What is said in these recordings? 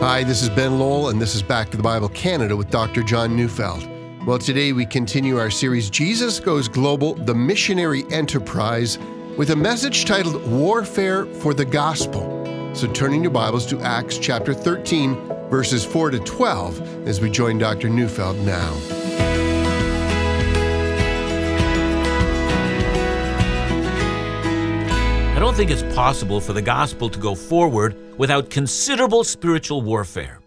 Hi, this is Ben Lowell, and this is Back to the Bible Canada with Dr. John Neufeld. Well, today we continue our series, Jesus Goes Global The Missionary Enterprise, with a message titled Warfare for the Gospel. So, turning your Bibles to Acts chapter 13, verses 4 to 12, as we join Dr. Neufeld now. I don't think it's possible for the gospel to go forward without considerable spiritual warfare.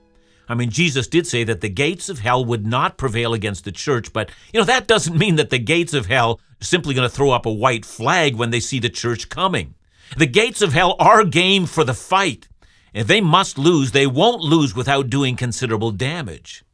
I mean, Jesus did say that the gates of hell would not prevail against the church, but, you know, that doesn't mean that the gates of hell are simply going to throw up a white flag when they see the church coming. The gates of hell are game for the fight. If they must lose, they won't lose without doing considerable damage.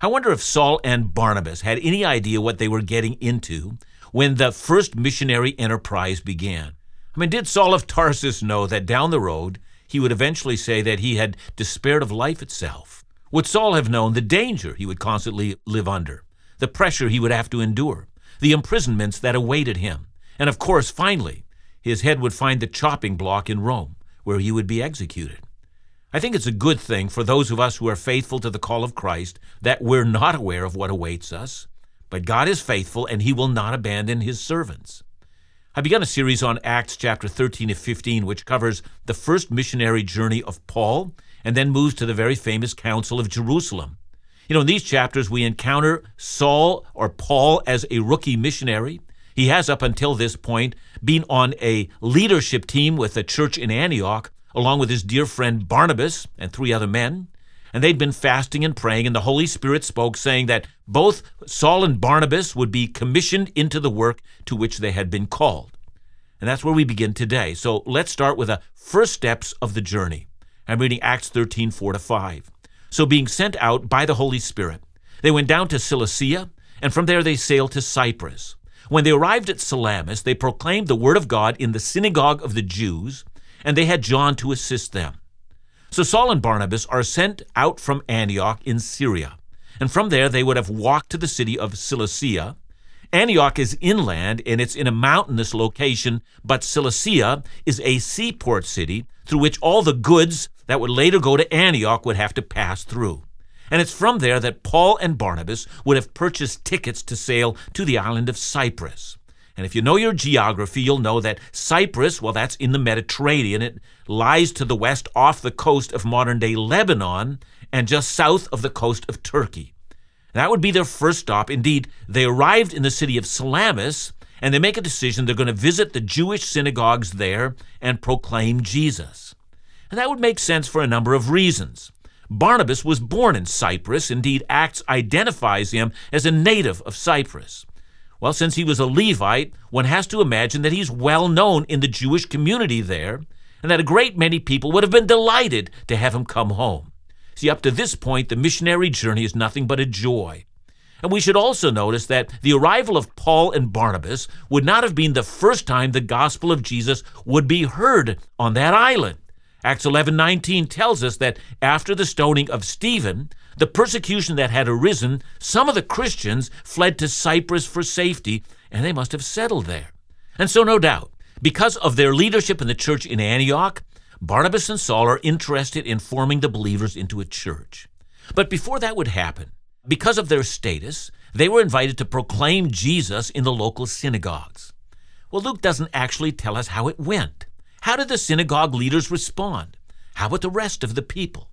I wonder if Saul and Barnabas had any idea what they were getting into when the first missionary enterprise began. I mean, did Saul of Tarsus know that down the road he would eventually say that he had despaired of life itself? Would Saul have known the danger he would constantly live under, the pressure he would have to endure, the imprisonments that awaited him, and of course, finally, his head would find the chopping block in Rome, where he would be executed? I think it's a good thing for those of us who are faithful to the call of Christ that we're not aware of what awaits us, but God is faithful and he will not abandon his servants. I began a series on Acts chapter 13 to 15, which covers the first missionary journey of Paul and then moves to the very famous Council of Jerusalem. You know, in these chapters, we encounter Saul or Paul as a rookie missionary. He has, up until this point, been on a leadership team with the church in Antioch, along with his dear friend Barnabas and three other men and they'd been fasting and praying, and the Holy Spirit spoke, saying that both Saul and Barnabas would be commissioned into the work to which they had been called. And that's where we begin today. So let's start with the first steps of the journey. I'm reading Acts 13, 4 to 5. So, being sent out by the Holy Spirit, they went down to Seleucia, and from there they sailed to Cyprus. When they arrived at Salamis, they proclaimed the word of God in the synagogue of the Jews, and they had John to assist them. So Saul and Barnabas are sent out from Antioch in Syria, and from there they would have walked to the city of Seleucia. Antioch is inland and it's in a mountainous location, but Seleucia is a seaport city through which all the goods that would later go to Antioch would have to pass through. And it's from there that Paul and Barnabas would have purchased tickets to sail to the island of Cyprus. And if you know your geography, you'll know that Cyprus, well, that's in the Mediterranean. It lies to the west off the coast of modern day Lebanon and just south of the coast of Turkey. That would be their first stop. Indeed, they arrived in the city of Salamis and they make a decision they're going to visit the Jewish synagogues there and proclaim Jesus. And that would make sense for a number of reasons. Barnabas was born in Cyprus. Indeed, Acts identifies him as a native of Cyprus. Well, since he was a Levite, one has to imagine that he's well known in the Jewish community there, and that a great many people would have been delighted to have him come home. See, up to this point, the missionary journey is nothing but a joy. And we should also notice that the arrival of Paul and Barnabas would not have been the first time the gospel of Jesus would be heard on that island. Acts 11:19 tells us that after the stoning of Stephen, the persecution that had arisen, some of the Christians fled to Cyprus for safety, and they must have settled there. And so, no doubt, because of their leadership in the church in Antioch, Barnabas and Saul are interested in forming the believers into a church. But before that would happen, because of their status, they were invited to proclaim Jesus in the local synagogues. Well, Luke doesn't actually tell us how it went. How did the synagogue leaders respond? How about the rest of the people?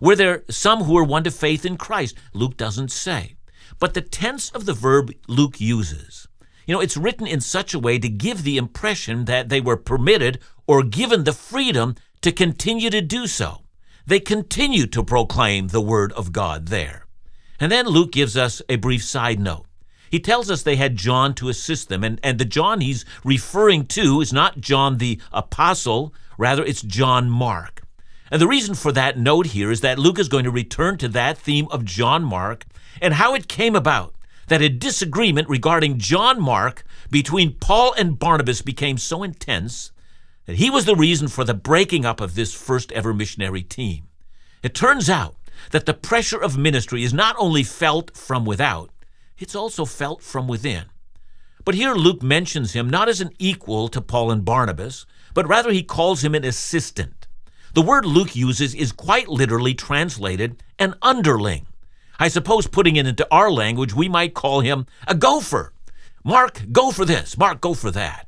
Were there some who were won to faith in Christ? Luke doesn't say. But the tense of the verb Luke uses, you know, it's written in such a way to give the impression that they were permitted or given the freedom to continue to do so. They continue to proclaim the word of God there. And then Luke gives us a brief side note. He tells us they had John to assist them, and, and the John he's referring to is not John the Apostle, rather, it's John Mark. And the reason for that note here is that Luke is going to return to that theme of John Mark and how it came about that a disagreement regarding John Mark between Paul and Barnabas became so intense that he was the reason for the breaking up of this first ever missionary team. It turns out that the pressure of ministry is not only felt from without, it's also felt from within. But here Luke mentions him not as an equal to Paul and Barnabas, but rather he calls him an assistant. The word Luke uses is quite literally translated an underling. I suppose putting it into our language, we might call him a gopher. Mark, go for this. Mark, go for that.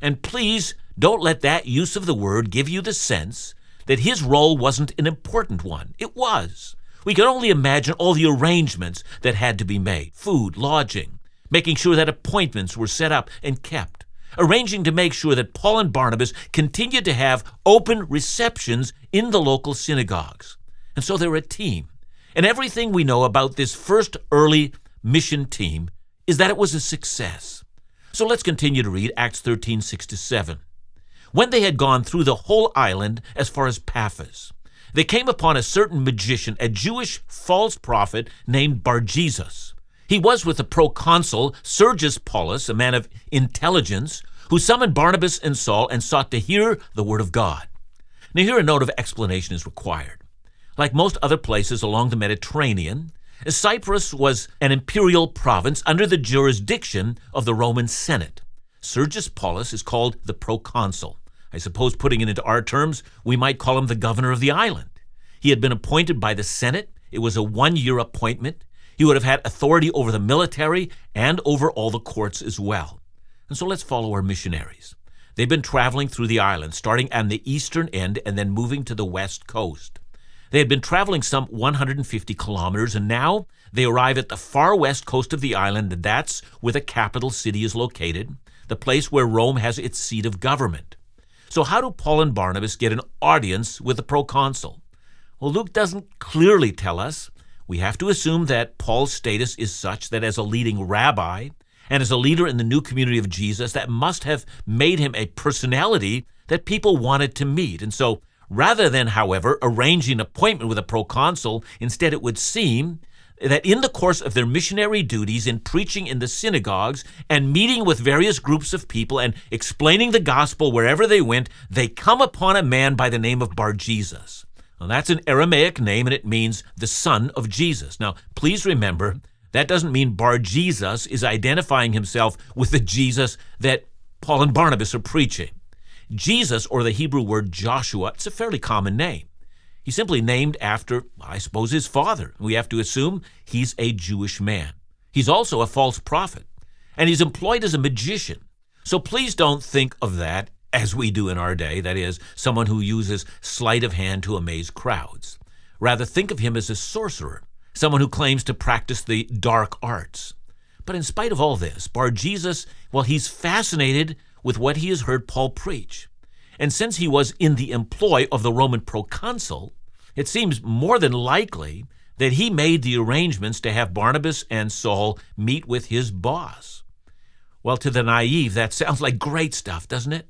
And please don't let that use of the word give you the sense that his role wasn't an important one. It was. We can only imagine all the arrangements that had to be made food, lodging, making sure that appointments were set up and kept, arranging to make sure that Paul and Barnabas continued to have open receptions in the local synagogues. And so they're a team. And everything we know about this first early mission team is that it was a success. So let's continue to read Acts 13 6 to 7. When they had gone through the whole island as far as Paphos, they came upon a certain magician, a Jewish false prophet named Bar Jesus. He was with the proconsul Sergius Paulus, a man of intelligence, who summoned Barnabas and Saul and sought to hear the word of God. Now, here a note of explanation is required. Like most other places along the Mediterranean, Cyprus was an imperial province under the jurisdiction of the Roman Senate. Sergius Paulus is called the proconsul. I suppose putting it into our terms, we might call him the governor of the island. He had been appointed by the Senate. It was a one year appointment. He would have had authority over the military and over all the courts as well. And so let's follow our missionaries. They've been traveling through the island, starting on the eastern end and then moving to the west coast. They had been traveling some 150 kilometers, and now they arrive at the far west coast of the island, and that's where the capital city is located, the place where Rome has its seat of government. So, how do Paul and Barnabas get an audience with the proconsul? Well, Luke doesn't clearly tell us. We have to assume that Paul's status is such that as a leading rabbi and as a leader in the new community of Jesus, that must have made him a personality that people wanted to meet. And so, rather than, however, arranging an appointment with a proconsul, instead it would seem that in the course of their missionary duties in preaching in the synagogues and meeting with various groups of people and explaining the gospel wherever they went, they come upon a man by the name of Bar Jesus. Now, that's an Aramaic name and it means the son of Jesus. Now, please remember, that doesn't mean Bar Jesus is identifying himself with the Jesus that Paul and Barnabas are preaching. Jesus, or the Hebrew word Joshua, it's a fairly common name. He's simply named after, I suppose, his father. We have to assume he's a Jewish man. He's also a false prophet, and he's employed as a magician. So please don't think of that as we do in our day, that is, someone who uses sleight of hand to amaze crowds. Rather, think of him as a sorcerer, someone who claims to practice the dark arts. But in spite of all this, Bar Jesus, well, he's fascinated with what he has heard Paul preach. And since he was in the employ of the Roman proconsul, it seems more than likely that he made the arrangements to have Barnabas and Saul meet with his boss. Well, to the naive, that sounds like great stuff, doesn't it?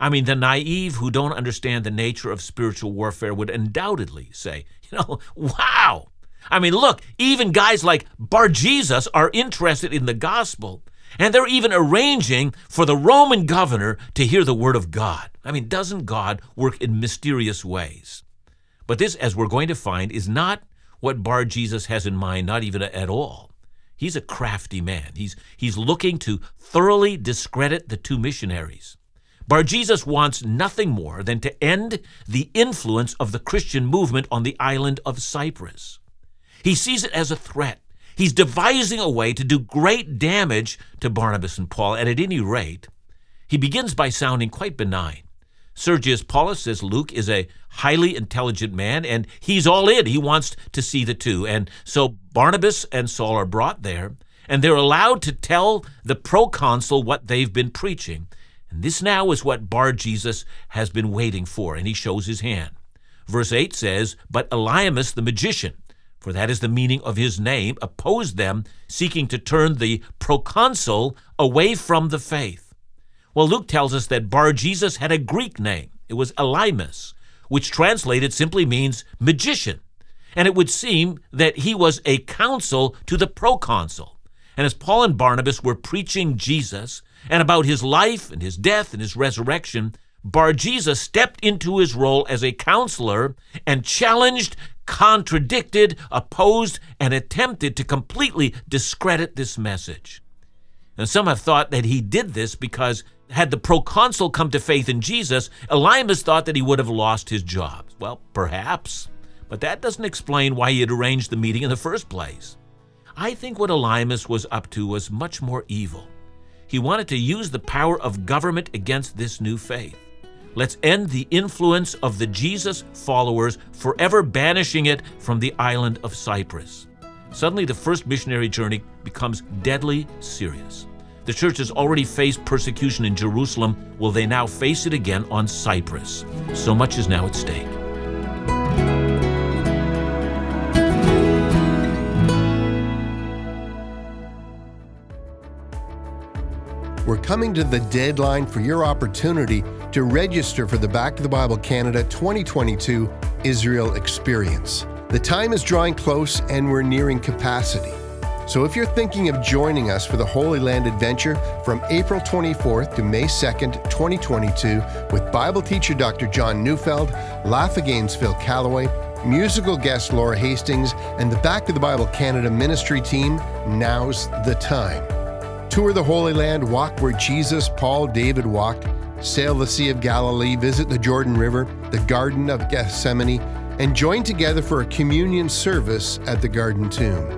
I mean, the naive who don't understand the nature of spiritual warfare would undoubtedly say, you know, wow. I mean, look, even guys like Bar Jesus are interested in the gospel and they're even arranging for the Roman governor to hear the word of God. I mean, doesn't God work in mysterious ways? But this, as we're going to find, is not what Bar Jesus has in mind, not even at all. He's a crafty man. He's, he's looking to thoroughly discredit the two missionaries. Bar Jesus wants nothing more than to end the influence of the Christian movement on the island of Cyprus. He sees it as a threat He's devising a way to do great damage to Barnabas and Paul, and at any rate, he begins by sounding quite benign. Sergius Paulus says Luke is a highly intelligent man, and he's all in. He wants to see the two. And so Barnabas and Saul are brought there, and they're allowed to tell the proconsul what they've been preaching. And this now is what Bar Jesus has been waiting for, and he shows his hand. Verse 8 says, But Elymas the magician, for that is the meaning of his name, opposed them, seeking to turn the proconsul away from the faith. Well, Luke tells us that Bar Jesus had a Greek name. It was Elymas, which translated simply means magician. And it would seem that he was a counsel to the proconsul. And as Paul and Barnabas were preaching Jesus and about his life and his death and his resurrection, Bar Jesus stepped into his role as a counselor and challenged contradicted, opposed, and attempted to completely discredit this message. And some have thought that he did this because had the proconsul come to faith in Jesus, Elymas thought that he would have lost his job. Well, perhaps, but that doesn't explain why he had arranged the meeting in the first place. I think what Elymas was up to was much more evil. He wanted to use the power of government against this new faith. Let's end the influence of the Jesus followers, forever banishing it from the island of Cyprus. Suddenly, the first missionary journey becomes deadly serious. The church has already faced persecution in Jerusalem. Will they now face it again on Cyprus? So much is now at stake. We're coming to the deadline for your opportunity to register for the Back to the Bible Canada 2022 Israel Experience. The time is drawing close and we're nearing capacity. So if you're thinking of joining us for the Holy Land Adventure from April 24th to May 2nd, 2022, with Bible teacher Dr. John Neufeld, Laugh Again's Phil Callaway, musical guest Laura Hastings, and the Back to the Bible Canada ministry team, now's the time. Tour the Holy Land, walk where Jesus, Paul, David walked, sail the Sea of Galilee, visit the Jordan River, the Garden of Gethsemane, and join together for a communion service at the Garden Tomb.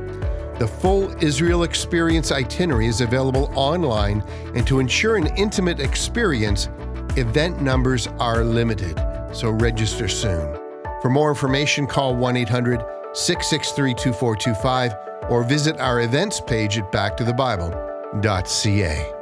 The full Israel Experience itinerary is available online, and to ensure an intimate experience, event numbers are limited, so register soon. For more information, call 1 800 663 2425 or visit our events page at backtothebible.com ca.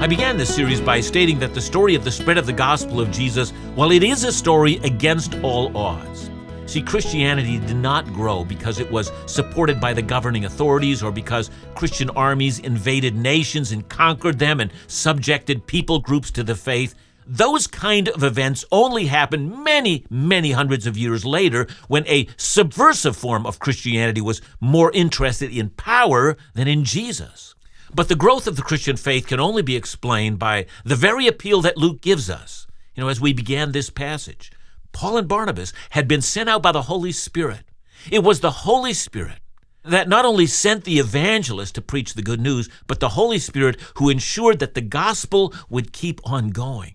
I began this series by stating that the story of the spread of the gospel of Jesus, while it is a story against all odds, See, Christianity did not grow because it was supported by the governing authorities or because Christian armies invaded nations and conquered them and subjected people groups to the faith. Those kind of events only happened many, many hundreds of years later when a subversive form of Christianity was more interested in power than in Jesus. But the growth of the Christian faith can only be explained by the very appeal that Luke gives us. You know, as we began this passage, Paul and Barnabas had been sent out by the Holy Spirit. It was the Holy Spirit that not only sent the evangelist to preach the good news, but the Holy Spirit who ensured that the gospel would keep on going.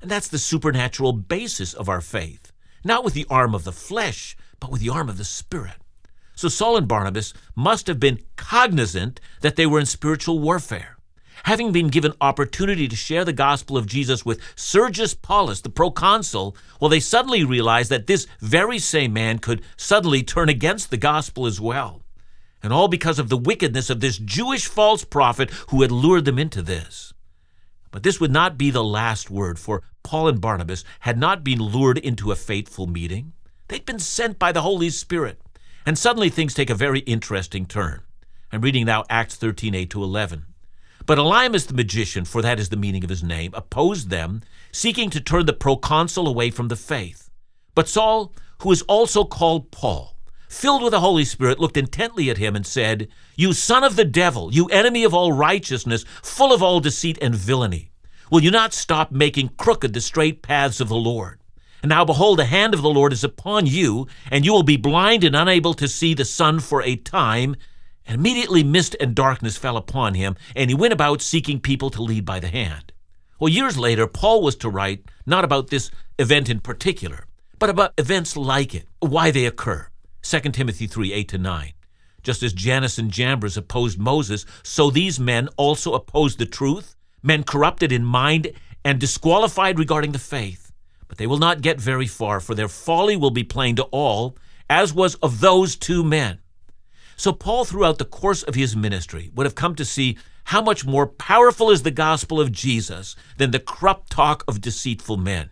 And that's the supernatural basis of our faith, not with the arm of the flesh, but with the arm of the Spirit. So Saul and Barnabas must have been cognizant that they were in spiritual warfare. Having been given opportunity to share the gospel of Jesus with Sergius Paulus, the proconsul, well, they suddenly realized that this very same man could suddenly turn against the gospel as well. And all because of the wickedness of this Jewish false prophet who had lured them into this. But this would not be the last word, for Paul and Barnabas had not been lured into a fateful meeting. They'd been sent by the Holy Spirit. And suddenly things take a very interesting turn. I'm reading now Acts 13 8 to 11. But Elymas the magician, for that is the meaning of his name, opposed them, seeking to turn the proconsul away from the faith. But Saul, who is also called Paul, filled with the Holy Spirit, looked intently at him and said, You son of the devil, you enemy of all righteousness, full of all deceit and villainy, will you not stop making crooked the straight paths of the Lord? And now behold, the hand of the Lord is upon you, and you will be blind and unable to see the sun for a time. And immediately mist and darkness fell upon him, and he went about seeking people to lead by the hand. Well, years later, Paul was to write not about this event in particular, but about events like it, why they occur. 2 Timothy 3 8 to 9. Just as Jannes and Jambres opposed Moses, so these men also opposed the truth, men corrupted in mind and disqualified regarding the faith. But they will not get very far, for their folly will be plain to all, as was of those two men. So, Paul, throughout the course of his ministry, would have come to see how much more powerful is the gospel of Jesus than the corrupt talk of deceitful men.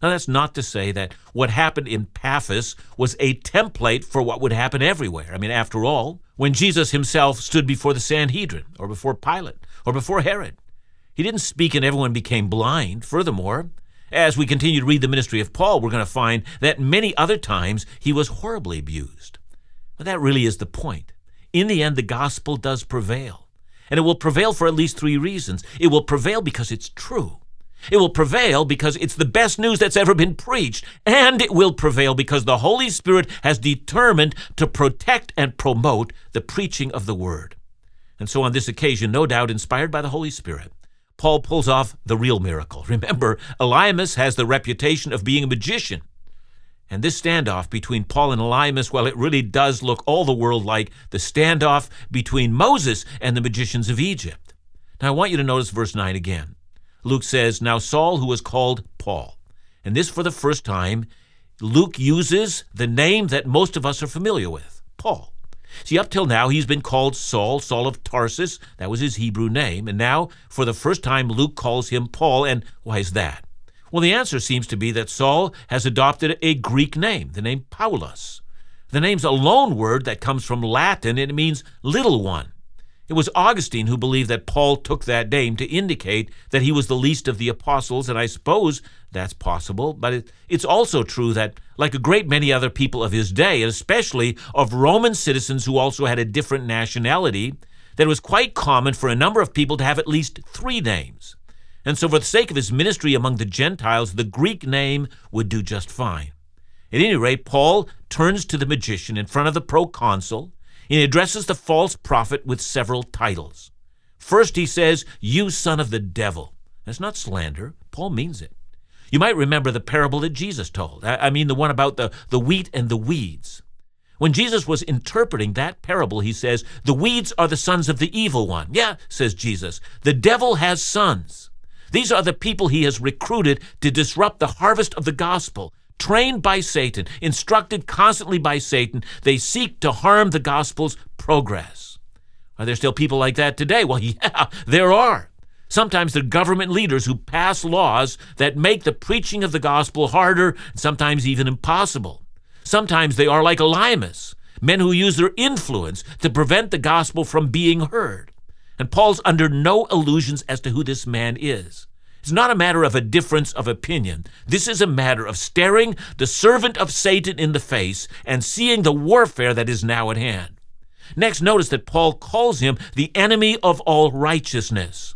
Now, that's not to say that what happened in Paphos was a template for what would happen everywhere. I mean, after all, when Jesus himself stood before the Sanhedrin, or before Pilate, or before Herod, he didn't speak and everyone became blind. Furthermore, as we continue to read the ministry of Paul, we're going to find that many other times he was horribly abused. But that really is the point. In the end, the gospel does prevail. And it will prevail for at least three reasons. It will prevail because it's true. It will prevail because it's the best news that's ever been preached. And it will prevail because the Holy Spirit has determined to protect and promote the preaching of the Word. And so, on this occasion, no doubt inspired by the Holy Spirit, Paul pulls off the real miracle. Remember, Elymas has the reputation of being a magician. And this standoff between Paul and Elymas, well, it really does look all the world like the standoff between Moses and the magicians of Egypt. Now, I want you to notice verse 9 again. Luke says, Now Saul, who was called Paul, and this for the first time, Luke uses the name that most of us are familiar with Paul. See, up till now, he's been called Saul, Saul of Tarsus. That was his Hebrew name. And now, for the first time, Luke calls him Paul. And why is that? Well, the answer seems to be that Saul has adopted a Greek name, the name Paulus. The name's a loan word that comes from Latin and it means little one. It was Augustine who believed that Paul took that name to indicate that he was the least of the apostles, and I suppose that's possible, but it, it's also true that, like a great many other people of his day, and especially of Roman citizens who also had a different nationality, that it was quite common for a number of people to have at least three names. And so, for the sake of his ministry among the Gentiles, the Greek name would do just fine. At any rate, Paul turns to the magician in front of the proconsul he addresses the false prophet with several titles. First, he says, You son of the devil. That's not slander. Paul means it. You might remember the parable that Jesus told. I mean, the one about the, the wheat and the weeds. When Jesus was interpreting that parable, he says, The weeds are the sons of the evil one. Yeah, says Jesus, the devil has sons. These are the people he has recruited to disrupt the harvest of the gospel, trained by Satan, instructed constantly by Satan, they seek to harm the gospel's progress. Are there still people like that today? Well, yeah, there are. Sometimes they're government leaders who pass laws that make the preaching of the gospel harder, and sometimes even impossible. Sometimes they are like Elymas, men who use their influence to prevent the gospel from being heard. And Paul's under no illusions as to who this man is. It's not a matter of a difference of opinion. This is a matter of staring the servant of Satan in the face and seeing the warfare that is now at hand. Next, notice that Paul calls him the enemy of all righteousness.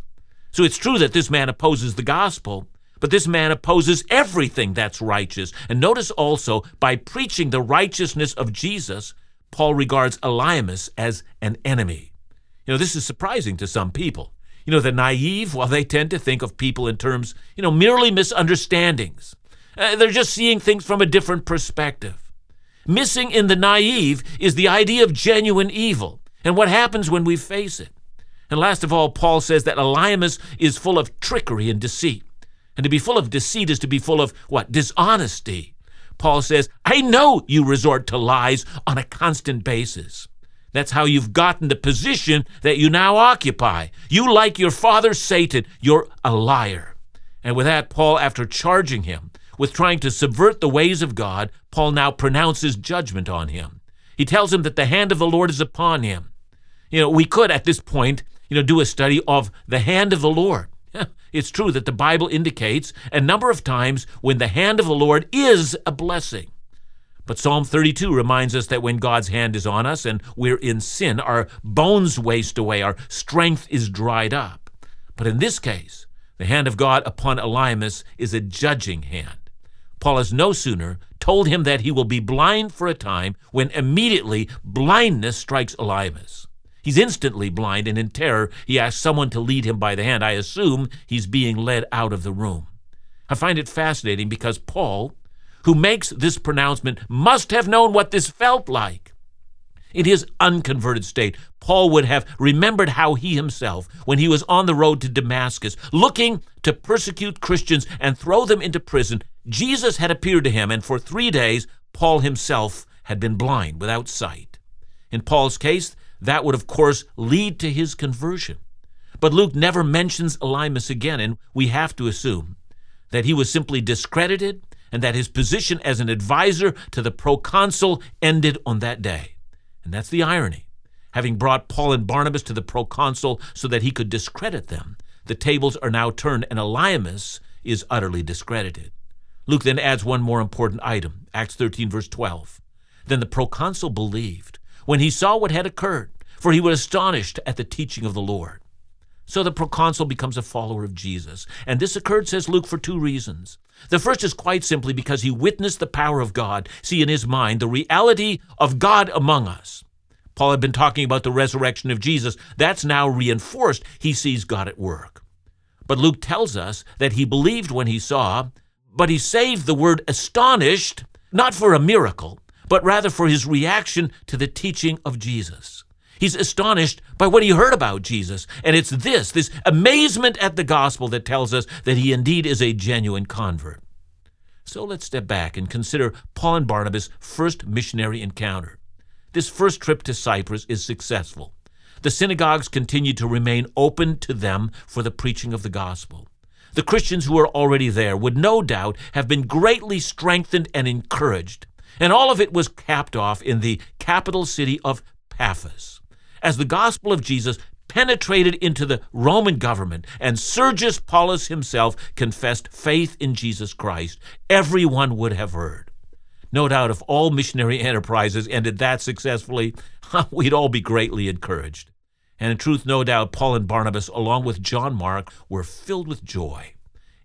So it's true that this man opposes the gospel, but this man opposes everything that's righteous. And notice also, by preaching the righteousness of Jesus, Paul regards Elymas as an enemy. You know, this is surprising to some people. You know, the naive, well, they tend to think of people in terms, you know, merely misunderstandings. Uh, they're just seeing things from a different perspective. Missing in the naive is the idea of genuine evil and what happens when we face it. And last of all, Paul says that Elymas is full of trickery and deceit. And to be full of deceit is to be full of what? Dishonesty. Paul says, I know you resort to lies on a constant basis. That's how you've gotten the position that you now occupy. You, like your father Satan, you're a liar. And with that, Paul, after charging him with trying to subvert the ways of God, Paul now pronounces judgment on him. He tells him that the hand of the Lord is upon him. You know, we could at this point, you know, do a study of the hand of the Lord. It's true that the Bible indicates a number of times when the hand of the Lord is a blessing. But Psalm 32 reminds us that when God's hand is on us and we're in sin, our bones waste away, our strength is dried up. But in this case, the hand of God upon Elymas is a judging hand. Paul has no sooner told him that he will be blind for a time when immediately blindness strikes Elymas. He's instantly blind, and in terror, he asks someone to lead him by the hand. I assume he's being led out of the room. I find it fascinating because Paul, who makes this pronouncement must have known what this felt like. In his unconverted state, Paul would have remembered how he himself, when he was on the road to Damascus, looking to persecute Christians and throw them into prison, Jesus had appeared to him, and for three days, Paul himself had been blind without sight. In Paul's case, that would, of course, lead to his conversion. But Luke never mentions Elymas again, and we have to assume that he was simply discredited and that his position as an advisor to the proconsul ended on that day. And that's the irony. Having brought Paul and Barnabas to the proconsul so that he could discredit them, the tables are now turned and Elymas is utterly discredited. Luke then adds one more important item, Acts 13, verse 12. Then the proconsul believed when he saw what had occurred, for he was astonished at the teaching of the Lord. So the proconsul becomes a follower of Jesus. And this occurred, says Luke, for two reasons. The first is quite simply because he witnessed the power of God, see in his mind the reality of God among us. Paul had been talking about the resurrection of Jesus. That's now reinforced. He sees God at work. But Luke tells us that he believed when he saw, but he saved the word astonished, not for a miracle, but rather for his reaction to the teaching of Jesus. He's astonished by what he heard about Jesus. And it's this, this amazement at the gospel that tells us that he indeed is a genuine convert. So let's step back and consider Paul and Barnabas' first missionary encounter. This first trip to Cyprus is successful. The synagogues continue to remain open to them for the preaching of the gospel. The Christians who were already there would no doubt have been greatly strengthened and encouraged. And all of it was capped off in the capital city of Paphos. As the gospel of Jesus penetrated into the Roman government and Sergius Paulus himself confessed faith in Jesus Christ, everyone would have heard. No doubt if all missionary enterprises ended that successfully, we'd all be greatly encouraged. And in truth, no doubt, Paul and Barnabas, along with John Mark, were filled with joy.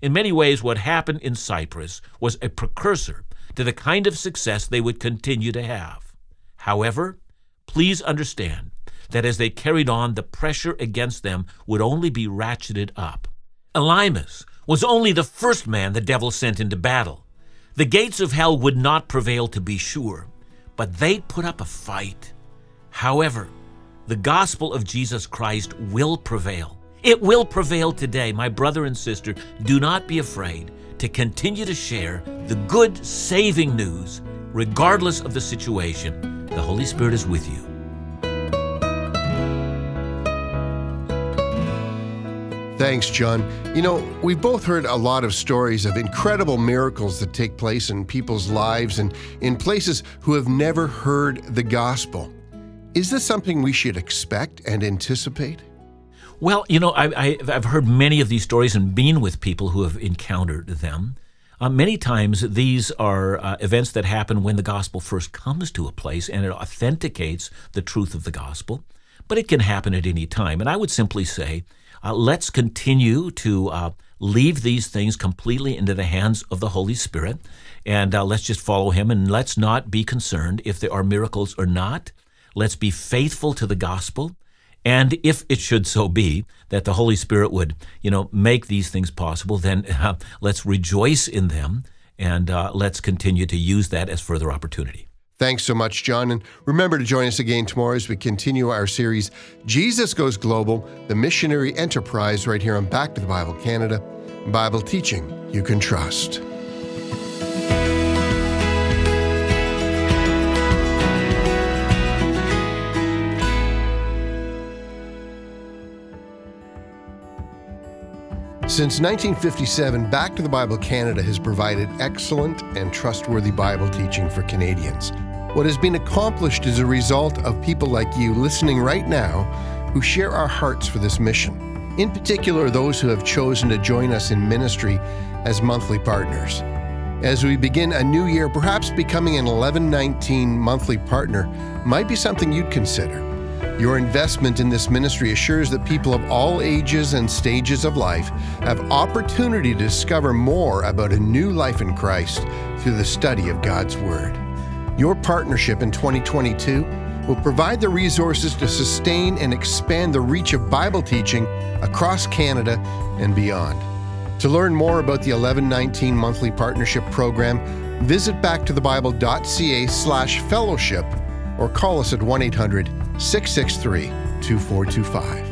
In many ways, what happened in Cyprus was a precursor to the kind of success they would continue to have. However, please understand that as they carried on, the pressure against them would only be ratcheted up. Elymas was only the first man the devil sent into battle. The gates of hell would not prevail, to be sure, but they put up a fight. However, the gospel of Jesus Christ will prevail. It will prevail today. My brother and sister, do not be afraid to continue to share the good, saving news, regardless of the situation. The Holy Spirit is with you. Thanks, John. You know, we've both heard a lot of stories of incredible miracles that take place in people's lives and in places who have never heard the gospel. Is this something we should expect and anticipate? Well, you know, I, have heard many of these stories and been with people who have encountered them. Uh, many times, these are uh, events that happen when the gospel first comes to a place and it authenticates the truth of the gospel. But it can happen at any time. And I would simply say, uh, let's continue to uh, leave these things completely into the hands of the Holy Spirit, and uh, let's just follow Him, and let's not be concerned if there are miracles or not. Let's be faithful to the gospel. And if it should so be that the Holy Spirit would, you know, make these things possible, then uh, let's rejoice in them and uh, let's continue to use that as further opportunity. Thanks so much, John. And remember to join us again tomorrow as we continue our series, Jesus Goes Global, the missionary enterprise, right here on Back to the Bible Canada. Bible teaching you can trust. Since 1957, Back to the Bible Canada has provided excellent and trustworthy Bible teaching for Canadians. What has been accomplished is a result of people like you listening right now who share our hearts for this mission. In particular, those who have chosen to join us in ministry as monthly partners. As we begin a new year, perhaps becoming an 1119 monthly partner might be something you'd consider. Your investment in this ministry assures that people of all ages and stages of life have opportunity to discover more about a new life in Christ through the study of God's Word. Your partnership in 2022 will provide the resources to sustain and expand the reach of Bible teaching across Canada and beyond. To learn more about the 1119 monthly partnership program, visit backtothebible.ca slash fellowship or call us at 1 800 663 2425.